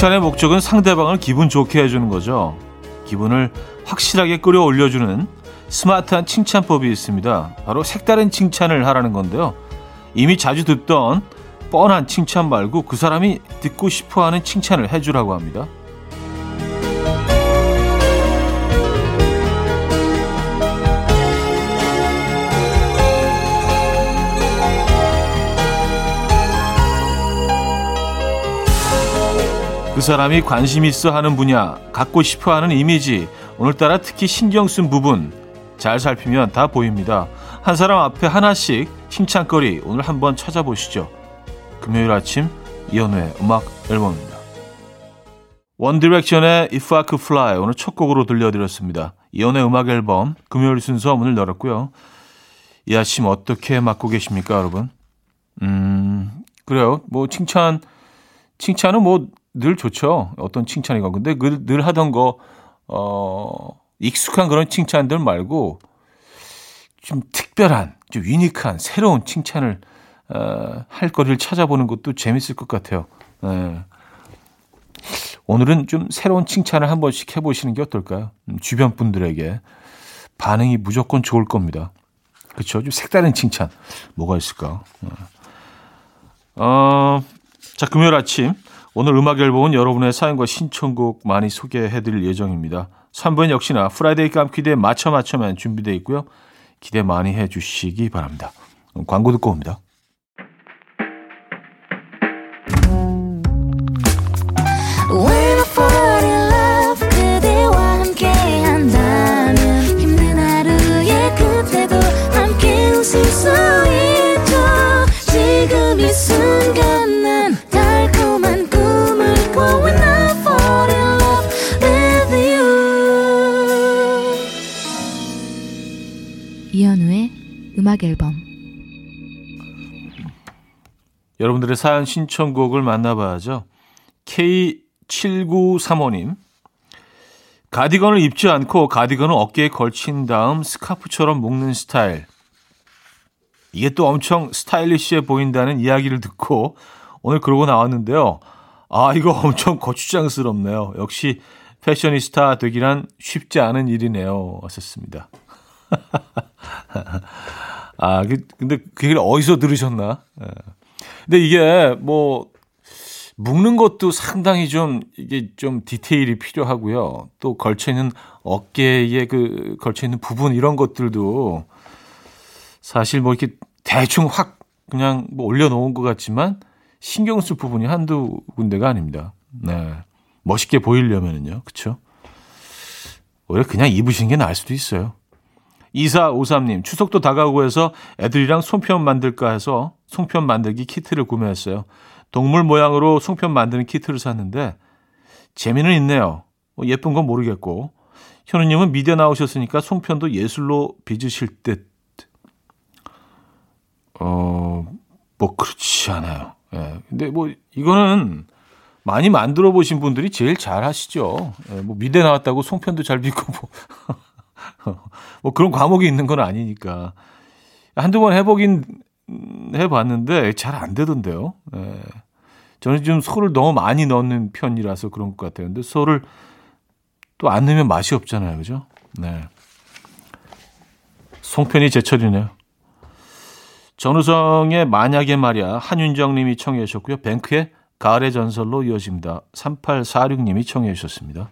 칭찬의 목적은 상대방을 기분 좋게 해주는 거죠. 기분을 확실하게 끌어올려주는 스마트한 칭찬법이 있습니다. 바로 색다른 칭찬을 하라는 건데요. 이미 자주 듣던 뻔한 칭찬 말고 그 사람이 듣고 싶어 하는 칭찬을 해주라고 합니다. 그 사람이 관심 있어 하는 분야, 갖고 싶어 하는 이미지, 오늘따라 특히 신경 쓴 부분 잘 살피면 다 보입니다. 한 사람 앞에 하나씩 칭찬거리 오늘 한번 찾아보시죠. 금요일 아침 이연우의 음악 앨범입니다. 원디렉션의 If I Could Fly 오늘 첫 곡으로 들려드렸습니다. 이연우의 음악 앨범 금요일 순서 문을 열었고요. 이 아침 어떻게 맞고 계십니까, 여러분? 음, 그래요. 뭐 칭찬 칭찬은 뭐 늘 좋죠. 어떤 칭찬이건. 근데 그늘 하던 거 어, 익숙한 그런 칭찬들 말고 좀 특별한, 좀 유니크한 새로운 칭찬을 어, 할 거리를 찾아보는 것도 재밌을 것 같아요. 네. 오늘은 좀 새로운 칭찬을 한 번씩 해보시는 게 어떨까요? 음, 주변 분들에게 반응이 무조건 좋을 겁니다. 그렇죠? 좀 색다른 칭찬 뭐가 있을까? 어, 자 금요일 아침 오늘 음악 앨범은 여러분의 사연과 신청곡 많이 소개해 드릴 예정입니다. 3부엔 역시나 Friday 깜퀴대 맞춰 맞춰만 준비되어 있고요. 기대 많이 해 주시기 바랍니다. 광고 듣고 옵니다. 음악 앨범 여러분들의 사연 신청곡을 만나봐야죠. K7935님 가디건을 입지 않고 가디건을 어깨에 걸친 다음 스카프처럼 묶는 스타일. 이게 또 엄청 스타일리시해 보인다는 이야기를 듣고 오늘 그러고 나왔는데요. 아, 이거 엄청 거추장스럽네요. 역시 패셔니스타 되기란 쉽지 않은 일이네요. 왔었습니다. 아, 그, 근데 그 얘기를 어디서 들으셨나? 예. 근데 이게 뭐, 묶는 것도 상당히 좀, 이게 좀 디테일이 필요하고요. 또 걸쳐있는 어깨에 그 걸쳐있는 부분 이런 것들도 사실 뭐 이렇게 대충 확 그냥 뭐 올려놓은 것 같지만 신경 쓸 부분이 한두 군데가 아닙니다. 네. 멋있게 보이려면은요. 그쵸? 오히려 그냥 입으시는 게 나을 수도 있어요. 2453님, 추석도 다가오고 해서 애들이랑 송편 만들까 해서 송편 만들기 키트를 구매했어요. 동물 모양으로 송편 만드는 키트를 샀는데 재미는 있네요. 뭐 예쁜 건 모르겠고. 현우님은 미대 나오셨으니까 송편도 예술로 빚으실 듯. 어, 뭐 그렇지 않아요. 예. 근데 뭐 이거는 많이 만들어 보신 분들이 제일 잘 하시죠. 예, 뭐 미대 나왔다고 송편도 잘 빚고 뭐 뭐 그런 과목이 있는 건 아니니까. 한두 번 해보긴 해봤는데 잘 안 되던데요. 예. 저는 좀 소를 너무 많이 넣는 편이라서 그런 것 같아요. 근데 소를 또 안 넣으면 맛이 없잖아요. 그죠? 네. 송편이 제철이네요. 전우성의 만약에 말이야 한윤정 님이 청해 주셨고요. 뱅크의 가을의 전설로 이어집니다. 3846 님이 청해 주셨습니다.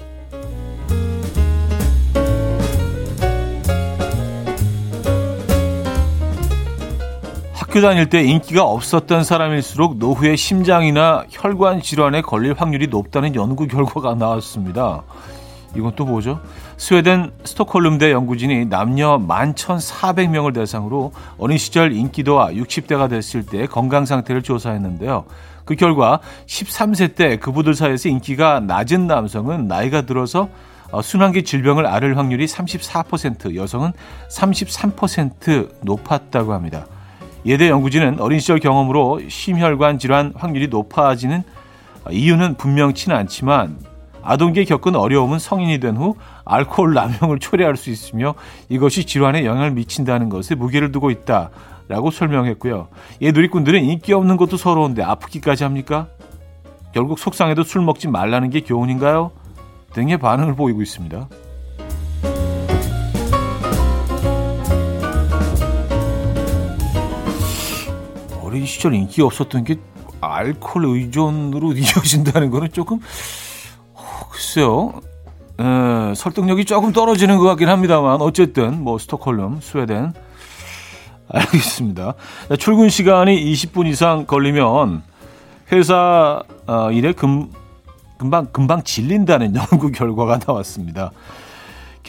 학교 다닐 때 인기가 없었던 사람일수록 노후에 심장이나 혈관 질환에 걸릴 확률이 높다는 연구 결과가 나왔습니다. 이건 또 뭐죠? 스웨덴 스톡홀름대 연구진이 남녀 11,400명을 대상으로 어린 시절 인기도와 60대가 됐을 때 건강 상태를 조사했는데요. 그 결과 13세 때 그분들 사이에서 인기가 낮은 남성은 나이가 들어서 어, 순환기 질병을 앓을 확률이 34%, 여성은 33% 높았다고 합니다. 예대 연구진은 어린 시절 경험으로 심혈관 질환 확률이 높아지는 이유는 분명치는 않지만 아동기에 겪은 어려움은 성인이 된 후 알코올 남용을 초래할 수 있으며 이것이 질환에 영향을 미친다는 것에 무게를 두고 있다라고 설명했고요. 예 누리꾼들은 인기 없는 것도 서러운데 아프기까지 합니까? 결국 속상해도 술 먹지 말라는 게 교훈인가요? 등의 반응을 보이고 있습니다. 어린 시절 인기 없었던 게 알코올 의존으로 이어진다는 거는 조금 어, 글쎄요. 에, 설득력이 조금 떨어지는 것 같긴 합니다만 어쨌든 뭐 스톡홀름, 스웨덴 알겠습니다. 출근 시간이 20분 이상 걸리면 회사 어, 일에 금, 금방 금방 질린다는 연구 결과가 나왔습니다.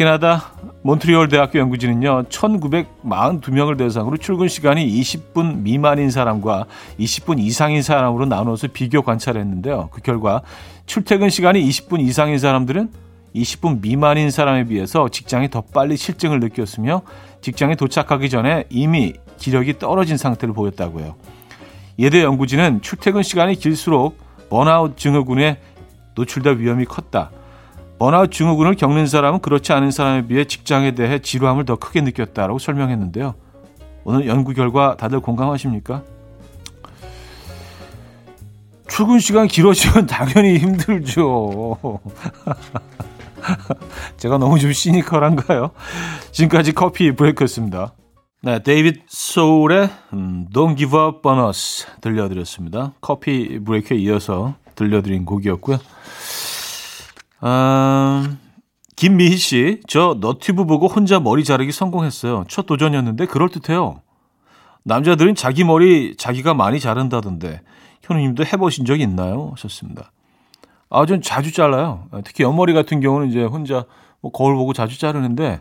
캐나다 몬트리올 대학교 연구진은요, 1942명을 대상으로 출근 시간이 20분 미만인 사람과 20분 이상인 사람으로 나눠서 비교 관찰했는데요. 그 결과 출퇴근 시간이 20분 이상인 사람들은 20분 미만인 사람에 비해서 직장에 더 빨리 실증을 느꼈으며 직장에 도착하기 전에 이미 기력이 떨어진 상태를 보였다고요. 예대 연구진은 출퇴근 시간이 길수록 번아웃 증후군에 노출될 위험이 컸다. 번아웃 증후군을 겪는 사람은 그렇지 않은 사람에 비해 직장에 대해 지루함을 더 크게 느꼈다라고 설명했는데요. 오늘 연구 결과 다들 공감하십니까? 출근 시간 길어지면 당연히 힘들죠. 제가 너무 좀 시니컬한가요? 지금까지 커피 브레이크였습니다. 네, 데이빗 소울의 음, Don't Give Up on Us 들려드렸습니다. 커피 브레이크에 이어서 들려드린 곡이었고요. 아, 김미희 씨, 저 너튜브 보고 혼자 머리 자르기 성공했어요. 첫 도전이었는데 그럴듯해요. 남자들은 자기 머리 자기가 많이 자른다던데 현우님도 해보신 적이 있나요? 하셨습니다. 아, 전 자주 잘라요. 특히 옆머리 같은 경우는 이제 혼자 뭐 거울 보고 자주 자르는데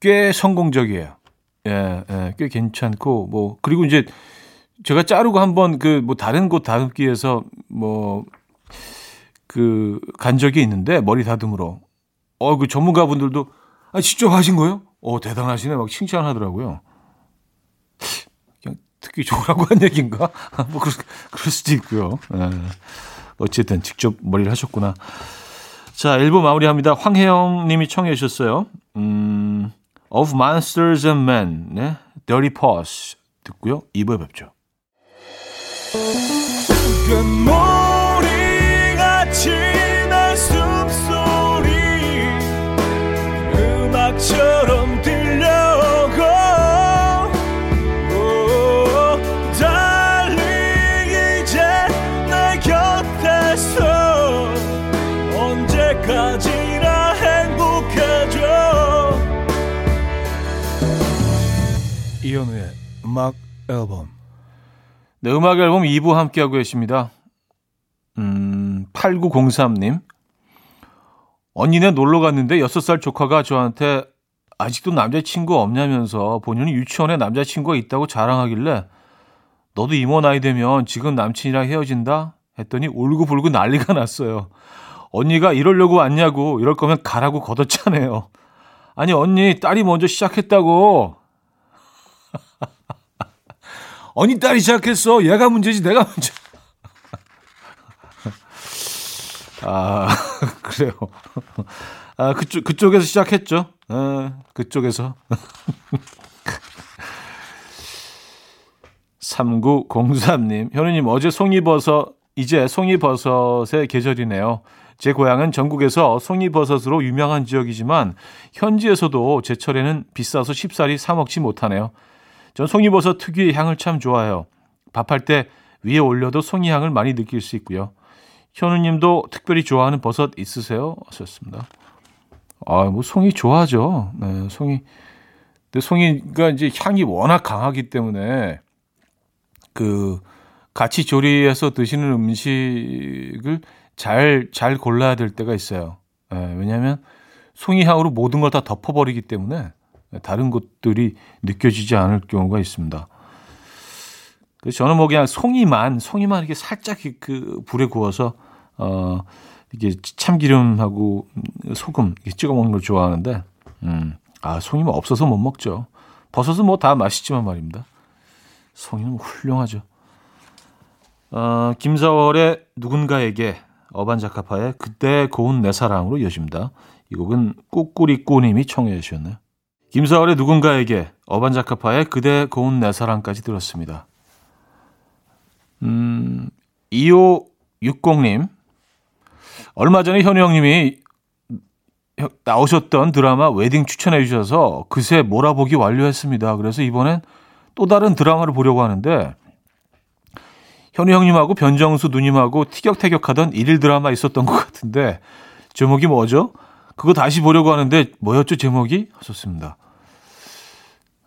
꽤 성공적이에요. 예, 예, 꽤 괜찮고 뭐 그리고 이제 제가 자르고 한번 그 뭐 다른 곳 다듬기에서 뭐 그 간 적이 있는데 머리 다듬으로 어그 전문가분들도 아 직접 하신 거예요? 어 대단하시네 막 칭찬하더라고요. 그냥 듣기 좋으라고 한 얘기인가? 뭐 그럴, 그럴 수도 있고요. 네. 어쨌든 직접 머리를 하셨구나. 자, 1부 마무리합니다. 황혜영 님이 청해 주셨어요. 음, Of Monsters and Men, 네, Dirty Paws 듣고요. 2부에 뵙죠. 앨범 네, 음악 앨범 2부 함께하고 계십니다. 음, 8903님. 언니네 놀러 갔는데 6살 조카가 저한테 아직도 남자친구 없냐면서 본인은 유치원에 남자친구가 있다고 자랑하길래 너도 이모 나이 되면 지금 남친이랑 헤어진다? 했더니 울고불고 난리가 났어요. 언니가 이러려고 왔냐고 이럴 거면 가라고 걷어차네요. 아니 언니 딸이 먼저 시작했다고. 언니 딸이 시작했어. 얘가 문제지 내가 문제. 아, 그래요. 아, 그쪽, 그쪽에서 시작했죠. 아, 그쪽에서. 3903님, 현우님, 어제 송이버섯, 이제 송이버섯의 계절이네요. 제 고향은 전국에서 송이버섯으로 유명한 지역이지만, 현지에서도 제철에는 비싸서 쉽사리 사 먹지 못하네요. 전 송이버섯 특유의 향을 참 좋아해요. 밥할 때 위에 올려도 송이향을 많이 느낄 수 있고요. 현우님도 특별히 좋아하는 버섯 있으세요? 하셨습니다. 아, 뭐 송이 좋아하죠. 네, 송이. 근데 송이가 이제 향이 워낙 강하기 때문에 그 같이 조리해서 드시는 음식을 잘, 잘 골라야 될 때가 있어요. 네, 왜냐하면 송이 향으로 모든 걸 다 덮어버리기 때문에 다른 것들이 느껴지지 않을 경우가 있습니다. 그래서 저는 뭐 그냥 송이만, 송이만 이렇게 살짝 그 불에 구워서 어, 이게 참기름하고 소금 찍어 먹는 걸 좋아하는데, 음, 아, 송이는 없어서 못 먹죠. 버섯은 뭐 다 맛있지만 말입니다. 송이는 훌륭하죠. 어, 김사월의 누군가에게 어반자카파의 그때 고운 내 사랑으로 이어집니다. 이 곡은 꾸꾸리꾸님이 청해 주셨네요. 김사월의 누군가에게 어반자카파의 그대 고운 내 사랑까지 들었습니다. 음, 2560님. 얼마 전에 현우 형님이 나오셨던 드라마 웨딩 추천해 주셔서 그새 몰아보기 완료했습니다. 그래서 이번엔 또 다른 드라마를 보려고 하는데 현우 형님하고 변정수 누님하고 티격태격하던 일일 드라마 있었던 것 같은데 제목이 뭐죠? 그거 다시 보려고 하는데 뭐였죠 제목이? 하셨습니다.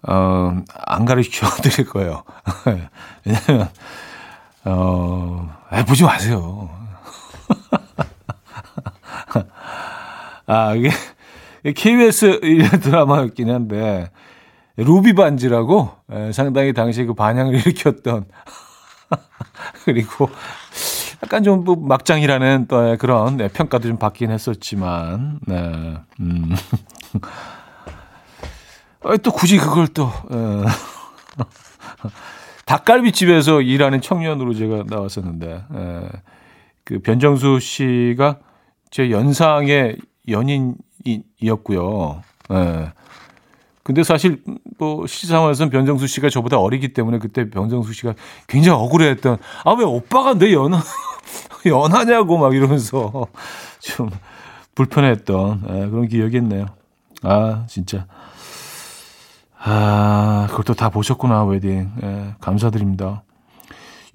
어, 안 가르쳐 드릴 거예요. 왜냐면 어, 아, 보지 마세요. 아, 이게 KBS 드라마였긴 한데 루비 반지라고 상당히 당시 그 반향을 일으켰던 그리고 약간 좀뭐 막장이라는 또 그런 네, 평가도 좀 받긴 했었지만, 네, 음. 또 굳이 그걸 또, 어. 닭갈비집에서 일하는 청년으로 제가 나왔었는데, 에, 그 변정수 씨가 제 연상의 연인이었고요. 에. 근데 사실 뭐 시상에서는 변정수 씨가 저보다 어리기 때문에 그때 변정수 씨가 굉장히 억울해했던 아 왜 오빠가 내 연하 연하냐고 막 이러면서 좀 불편했던 예, 그런 기억이 있네요. 아 진짜 아 그것도 다 보셨구나 웨딩 예, 감사드립니다.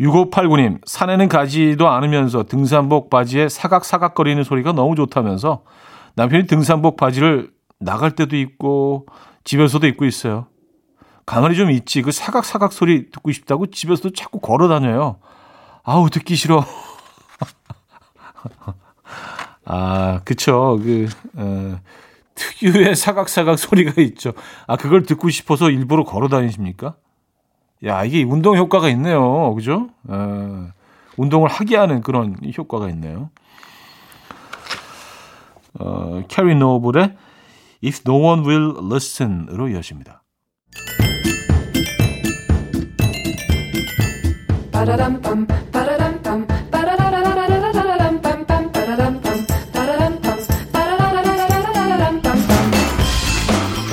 6589님 산에는 가지도 않으면서 등산복 바지에 사각사각거리는 소리가 너무 좋다면서 남편이 등산복 바지를 나갈 때도 입고 집에서도 입고 있어요. 가만히 좀 있지. 그 사각사각 소리 듣고 싶다고 집에서도 자꾸 걸어 다녀요. 아우, 듣기 싫어. 아, 그쵸. 그, 어, 특유의 사각사각 소리가 있죠. 아, 그걸 듣고 싶어서 일부러 걸어 다니십니까? 야, 이게 운동 효과가 있네요. 그죠? 어, 운동을 하게 하는 그런 효과가 있네요. 어, 캐리 노블의 If No One Will Listen으로 이어집니다.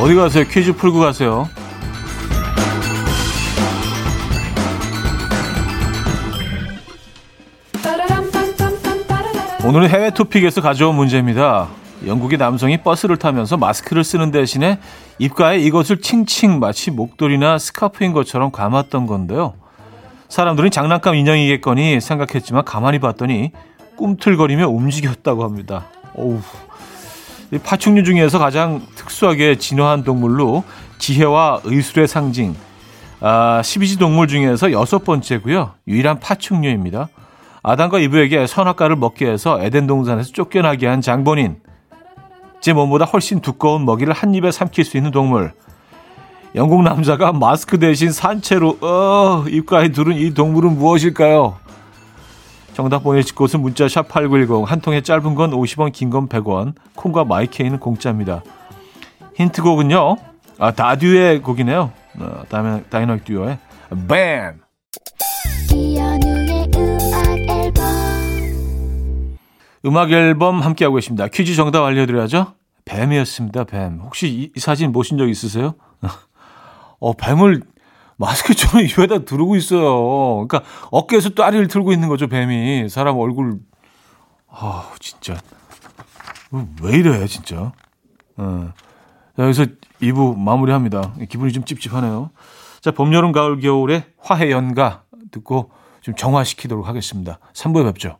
어디 가세요? 퀴즈 풀고 가세요. 오늘은 해외 토픽에서 가져온 문제입니다. 영국의 남성이 버스를 타면서 마스크를 쓰는 대신에 입가에 이것을 칭칭 마치 목도리나 스카프인 것처럼 감았던 건데요. 사람들은 장난감 인형이겠거니 생각했지만 가만히 봤더니 꿈틀거리며 움직였다고 합니다. 오우. 파충류 중에서 가장 특수하게 진화한 동물로 지혜와 의술의 상징, 아, 12지 동물 중에서 여섯 번째고요. 유일한 파충류입니다. 아담과 이브에게 선악과를 먹게 해서 에덴 동산에서 쫓겨나게 한 장본인. 제 몸보다 훨씬 두꺼운 먹이를 한 입에 삼킬 수 있는 동물. 영국 남자가 마스크 대신 산채로 어, 입가에 두른 이 동물은 무엇일까요? 정답 보내실 곳은 문자 샵 8910 한 통에 짧은 건 50원 긴 건 100원 콩과 마이케이는 공짜입니다. 힌트곡은요. 아 다듀의 곡이네요. 어, 다이너믹 듀오의 뱀 음악 앨범 함께하고 계십니다. 퀴즈 정답 알려드려야죠. 뱀이었습니다. 뱀. 혹시 이, 이 사진 보신 적 있으세요? 어, 뱀을 마스크처럼 입에다 두르고 있어요. 그러니까 어깨에서 다리를 틀고 있는 거죠, 뱀이. 사람 얼굴. 아, 진짜. 왜 이래, 진짜. 어. 자, 여기서 2부 마무리합니다. 기분이 좀 찝찝하네요. 자, 봄, 여름, 가을, 겨울의 화해 연가 듣고 좀 정화시키도록 하겠습니다. 3부에 뵙죠.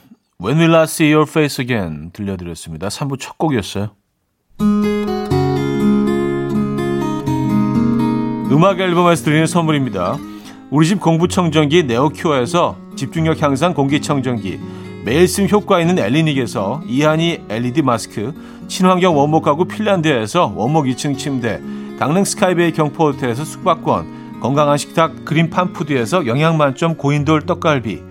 When Will I See Your Face Again 들려드렸습니다. 3부 첫 곡이었어요. 음악 앨범에서 드리는 선물입니다. 우리 집 공부청정기 네오큐어에서 집중력 향상 공기청정기 매일 쓴 효과 있는 엘리닉에서 이하니 LED 마스크 친환경 원목 가구 핀란드에서 원목 2층 침대 강릉 스카이베이 경포호텔에서 숙박권 건강한 식탁 그린 팜푸드에서 영양만점 고인돌 떡갈비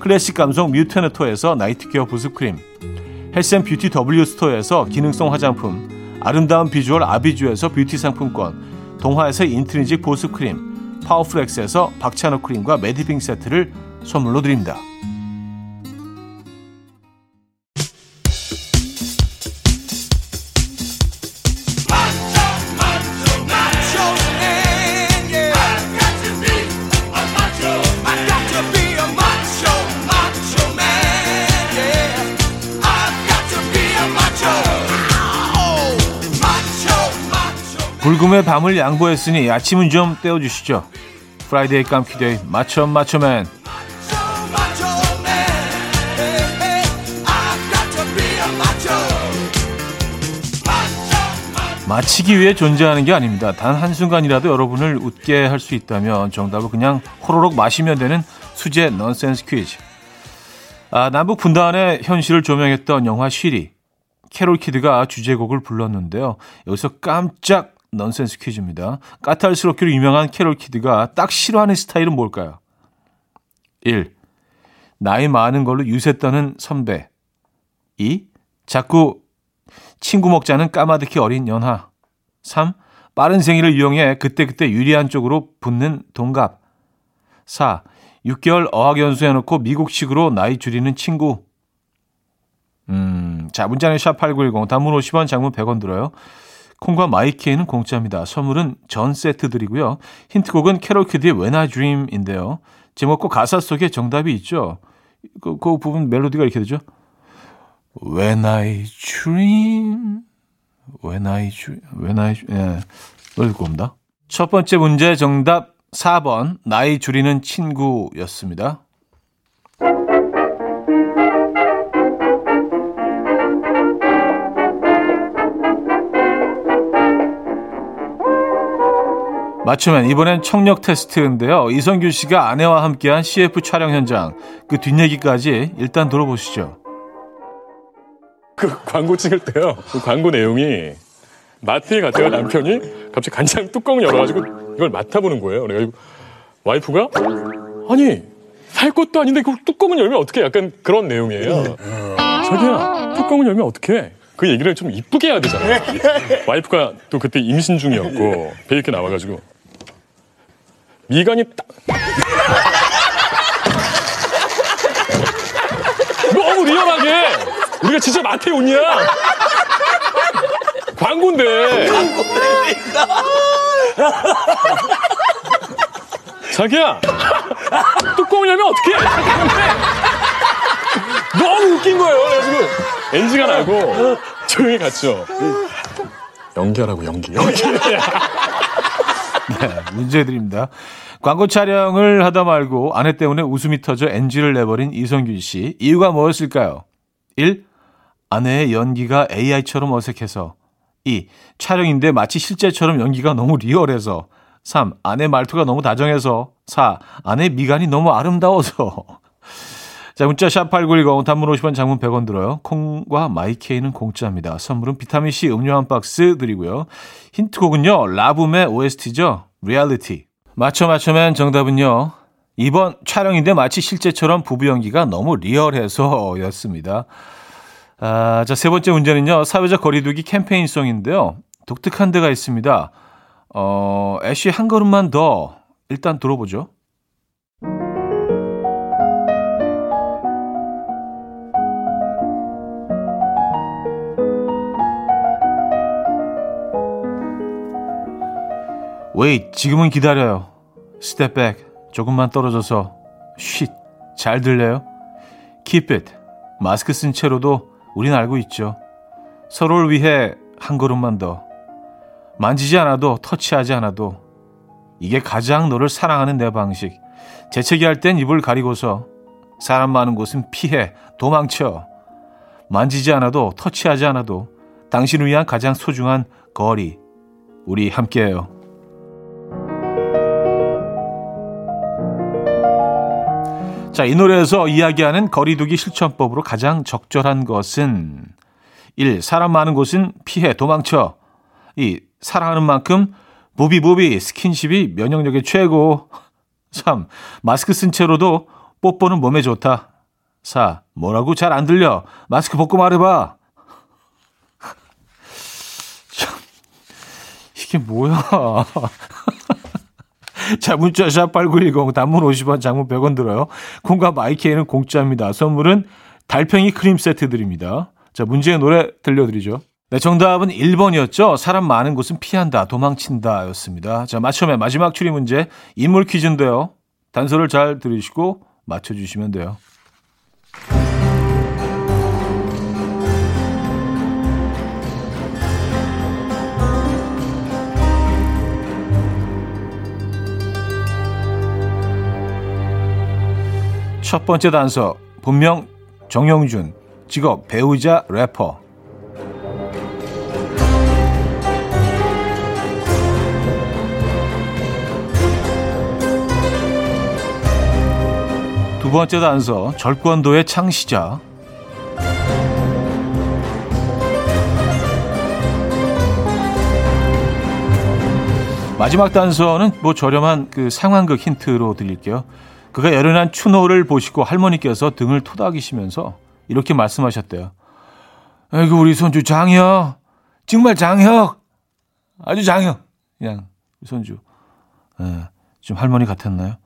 클래식 감성 뮤테너토에서 나이트케어 보습크림 헬스앤뷰티 W 스토어에서 기능성 화장품 아름다운 비주얼 아비주에서 뷰티 상품권 동화에서 인트리직 보습크림 파워플렉스에서 박찬호 크림과 매디핑 세트를 선물로 드립니다. 불금의 밤을 양보했으니 아침은 좀 떼어주시죠. Friday 깜퀴day 맞춰 맞춰맨 맞추기 위해 존재하는 게 아닙니다. 단 한순간이라도 여러분을 웃게 할 수 있다면 정답을 그냥 호로록 마시면 되는 수제 넌센스 퀴즈. 아, 남북 분단의 현실을 조명했던 영화 쉬리. 캐롤 키드가 주제곡을 불렀는데요. 여기서 깜짝 넌센스 퀴즈입니다. 까탈스럽기로 유명한 캐롤 키드가 딱 싫어하는 스타일은 뭘까요? 1. 나이 많은 걸로 유세 떠는 선배. 2. 자꾸 친구 먹자는 까마득히 어린 연하. 3. 빠른 생일을 이용해 그때그때 유리한 쪽으로 붙는 동갑. 4. 6개월 어학 연수 해놓고 미국식으로 나이 줄이는 친구. 음, 자, 문자는 샵8910, 단문 50원, 장문 100원 들어요. 콩과 마이케이는 공짜입니다. 선물은 전 세트 드리고요. 힌트곡은 캐롤 키드의 When I Dream인데요. 제목과 가사 속에 정답이 있죠. 그, 그 부분 멜로디가 이렇게 되죠. When I Dream, When I Dream, When I Dream, 예, 노래 듣고 옵니다. 첫 번째 문제 정답 4번, 나이 줄이는 친구였습니다. 맞추면 이번엔 청력 테스트인데요. 이성균 씨가 아내와 함께한 CF 촬영 현장 그 뒷얘기까지 일단 들어보시죠. 그 광고 찍을 때요. 그 광고 내용이 마트에 갔다가 남편이 갑자기 간장 뚜껑을 열어가지고 이걸 맡아보는 거예요. 그래가지고 와이프가 아니 살 것도 아닌데 그 뚜껑을 열면 어떻게 약간 그런 내용이에요. 자기야 뚜껑을 열면 어떻게? 그 얘기를 좀 이쁘게 해야 되잖아요. 와이프가 또 그때 임신 중이었고 배 이렇게 나와가지고 미간이 딱. 너무 리얼하게. 우리가 진짜 온냐 광고인데. 자기야. 뚜껑을 열면 어떡해 너무 웃긴 거예요. 그래가지고 NG가 나고 조용히 갔죠. 연기하라고 연기. 연기. 네, 문제 드립니다. 광고 촬영을 하다 말고 아내 때문에 웃음이 터져 NG를 내버린 이성균 씨. 이유가 무엇일까요? 1. 아내의 연기가 AI처럼 어색해서. 2. 촬영인데 마치 실제처럼 연기가 너무 리얼해서. 3. 아내 말투가 너무 다정해서. 4. 아내 미간이 너무 아름다워서. 자, 문자 샵8910 단문 50원 장문 100원 들어요. 콩과 마이케이는 공짜입니다. 선물은 비타민C 음료 한 박스 드리고요. 힌트곡은요. 라붐의 OST죠. Reality. 맞춰 맞춰맨 정답은요. 이번 촬영인데 마치 실제처럼 부부 연기가 너무 리얼해서 였습니다. 아, 자, 세 번째 문제는요. 사회적 거리두기 캠페인송인데요. 독특한 데가 있습니다. 어, 애쉬 한 걸음만 더 일단 들어보죠. Wait, 지금은 기다려요. Step back, 조금만 떨어져서. Shit, 잘 들려요? Keep it, 마스크 쓴 채로도 우린 알고 있죠. 서로를 위해 한 걸음만 더. 만지지 않아도, 터치하지 않아도. 이게 가장 너를 사랑하는 내 방식. 재채기 할 땐 입을 가리고서 사람 많은 곳은 피해, 도망쳐. 만지지 않아도, 터치하지 않아도 당신을 위한 가장 소중한 거리. 우리 함께해요. 자, 이 노래에서 이야기하는 거리두기 실천법으로 가장 적절한 것은 1. 사람 많은 곳은 피해, 도망쳐. 2. 사랑하는 만큼 부비부비 스킨십이 면역력의 최고. 3. 마스크 쓴 채로도 뽀뽀는 몸에 좋다. 4. 뭐라고 잘 안 들려. 마스크 벗고 말해봐. 참, 이게 뭐야. 자, 문자 샵8910 단문 50원, 장문 100원 들어요. 콩과 마이케이는 공짜입니다. 선물은 달팽이 크림 세트 드립니다. 자, 문제의 노래 들려드리죠. 네, 정답은 1번이었죠. 사람 많은 곳은 피한다, 도망친다 였습니다. 자, 맞춰면 마지막 추리 문제 인물 퀴즈인데요. 단서를 잘 들으시고 맞춰주시면 돼요. 첫 번째 단서 본명 정영준 직업 배우자 래퍼 두 번째 단서 절권도의 창시자 마지막 단서는 뭐 저렴한 그 상황극 힌트로 드릴게요. 그가 열연한 추노를 보시고 할머니께서 등을 토닥이시면서 이렇게 말씀하셨대요. 아이고 우리 손주 장혁 정말 장혁 아주 장혁 그냥 손주 예, 좀 할머니 같았나요?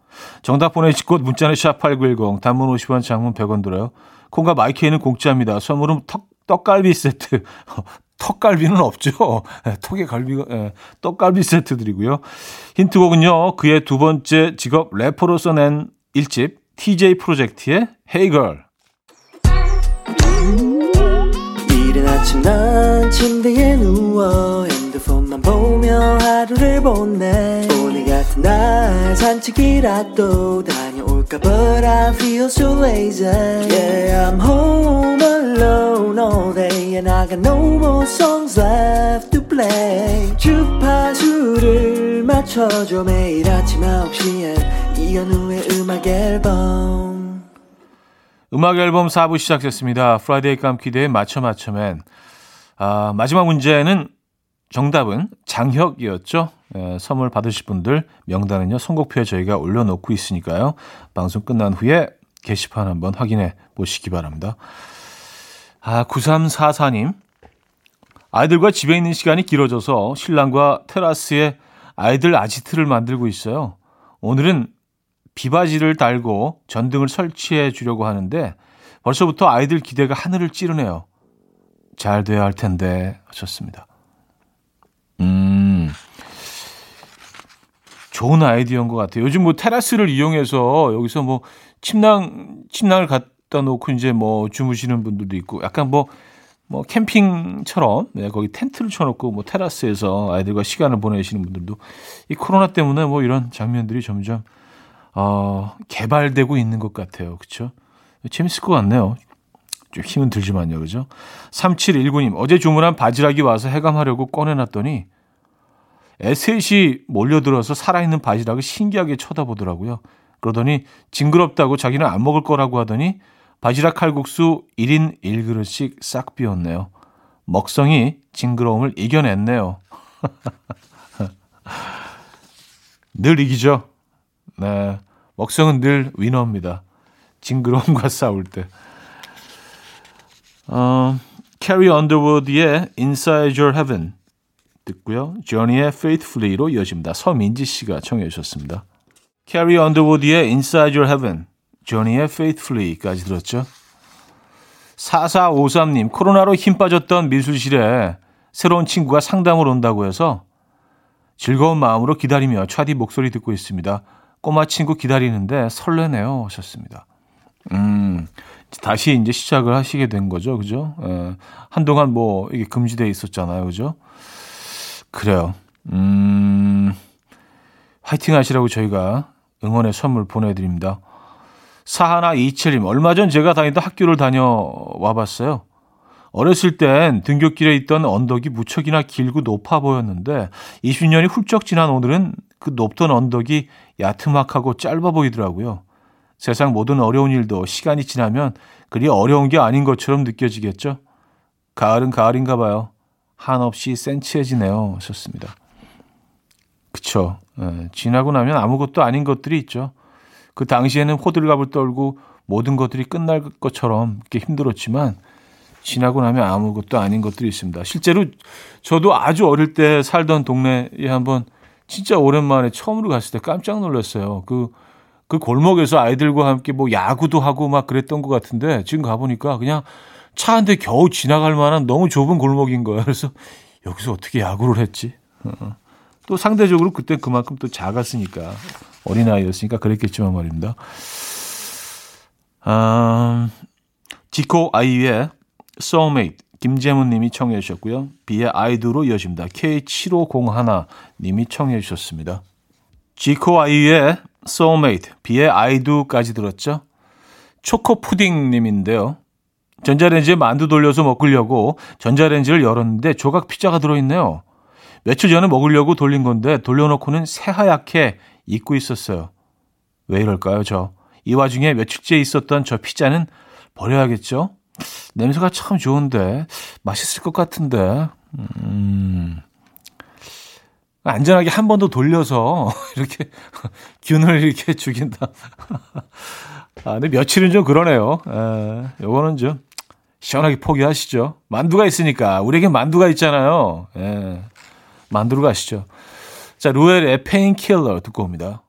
정답 보내시고 문자는 샵8910 단문 50원 장문 100원 들어요. 콩과 마이케이는 공짜입니다. 선물은 턱, 떡갈비 세트 턱갈비는 없죠. 예, 턱에 갈비가 예, 떡갈비 세트 드리고요. 힌트곡은요. 그의 두 번째 직업 래퍼로서 낸 1집 TJ 프로젝트의 Hey Girl. 이른 아침 난 침대에 누워 핸드폰만 보며 하루를 보내 오늘 같은 날 산책이라도 다 녀올까 But I feel so lazy Yeah I'm home alone all day And I got no more songs left to play 주파수를 맞춰줘 매일 아침 9시에 이현우의 음악 앨범 음악 앨범 4부 시작됐습니다. Friday 깜퀴day 맞춰 맞춰맨 아, 마지막 문제는 정답은 장혁이었죠. 예, 선물 받으실 분들 명단은요. 선곡표에 저희가 올려놓고 있으니까요. 방송 끝난 후에 게시판 한번 확인해 보시기 바랍니다. 아, 9344님. 아이들과 집에 있는 시간이 길어져서 신랑과 테라스에 아이들 아지트를 만들고 있어요. 오늘은 비바지를 달고 전등을 설치해 주려고 하는데 벌써부터 아이들 기대가 하늘을 찌르네요. 잘 돼야 할 텐데 하셨습니다. 음, 좋은 아이디어인 것 같아요. 요즘 뭐 테라스를 이용해서 여기서 뭐 침낭 침낭을 갖다 놓고 이제 뭐 주무시는 분들도 있고 약간 뭐뭐 캠핑처럼 네, 거기 텐트를 쳐놓고 뭐 테라스에서 아이들과 시간을 보내시는 분들도 이 코로나 때문에 뭐 이런 장면들이 점점 어, 개발되고 있는 것 같아요. 그렇죠? 재밌을 것 같네요. 좀 힘은 들지만요. 그죠? 3719님, 어제 주문한 바지락이 와서 해감하려고 꺼내놨더니 에셋이 몰려들어서 살아있는 바지락을 신기하게 쳐다보더라고요. 그러더니 징그럽다고 자기는 안 먹을 거라고 하더니 바지락 칼국수 1인 1그릇씩 싹 비웠네요. 먹성이 징그러움을 이겨냈네요. 늘 이기죠. 네. 먹성은 늘 winner입니다. 징그러움과 싸울 때. 어, 캐리 언더우드의 Inside Your Heaven 듣고요. 저니의 Faithfully로 이어집니다. 서민지 씨가 청해 주셨습니다. 캐리 언더우드의 Inside Your Heaven, 저니의 Faithfully까지 들었죠. 4453님, 코로나로 힘 빠졌던 미술실에 새로운 친구가 상담을 온다고 해서 즐거운 마음으로 기다리며 차디 목소리 듣고 있습니다. 꼬마 친구 기다리는데 설레네요. 하셨습니다. 음, 다시 이제 시작을 하시게 된 거죠. 그죠? 예, 한동안 뭐 이게 금지되어 있었잖아요. 그죠? 그래요. 음, 화이팅 하시라고 저희가 응원의 선물 보내 드립니다. 사하나 이칠님, 얼마 전 제가 다니던 학교를 다녀와 봤어요. 어렸을 땐 등굣길에 있던 언덕이 무척이나 길고 높아 보였는데 20년이 훌쩍 지난 오늘은 그 높던 언덕이 야트막하고 짧아 보이더라고요. 세상 모든 어려운 일도 시간이 지나면 그리 어려운 게 아닌 것처럼 느껴지겠죠? 가을은 가을인가 봐요. 한없이 센치해지네요. 하셨습니다. 그쵸. 예, 지나고 나면 아무것도 아닌 것들이 있죠. 그 당시에는 호들갑을 떨고 모든 것들이 끝날 것처럼 이렇게 힘들었지만 지나고 나면 아무것도 아닌 것들이 있습니다. 실제로 저도 아주 어릴 때 살던 동네에 한번 진짜 오랜만에 처음으로 갔을 때 깜짝 놀랐어요. 그, 그 골목에서 아이들과 함께 뭐 야구도 하고 막 그랬던 것 같은데 지금 가보니까 그냥 차 한 대 겨우 지나갈 만한 너무 좁은 골목인 거예요. 그래서 여기서 어떻게 야구를 했지? 어. 또 상대적으로 그때 그만큼 또 작았으니까 어린아이였으니까 그랬겠지만 말입니다. 음, 지코 아이유의 Soulmate 김재문 님이 청해 주셨고요. 비의 아이두로 이어집니다. K7501 님이 청해 주셨습니다. 지코 아이유의 Soulmate, 비의 아이두까지 들었죠. 초코 푸딩 님인데요. 전자레인지에 만두 돌려서 먹으려고 전자레인지를 열었는데 조각 피자가 들어있네요. 며칠 전에 먹으려고 돌린 건데 돌려놓고는 새하얗게 잊고 있었어요. 왜 이럴까요, 저? 이 와중에 며칠째 있었던 저 피자는 버려야겠죠? 냄새가 참 좋은데 맛있을 것 같은데. 음. 안전하게 한 번 더 돌려서 이렇게 균을 이렇게 죽인다. 아, 근데 며칠은 좀 그러네요. 에, 요거는 좀 시원하게 포기하시죠. 만두가 있으니까. 우리에게 만두가 있잖아요. 에, 만두로 가시죠. 자, 루엘의 Painkiller 듣고 옵니다.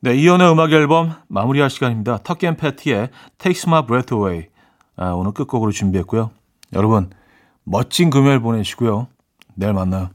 네, 이현우의 음악 앨범 마무리할 시간입니다. 턱 앤 패티의 Takes My Breath Away 아, 오늘 끝곡으로 준비했고요. 여러분 멋진 금요일 보내시고요. 내일 만나요.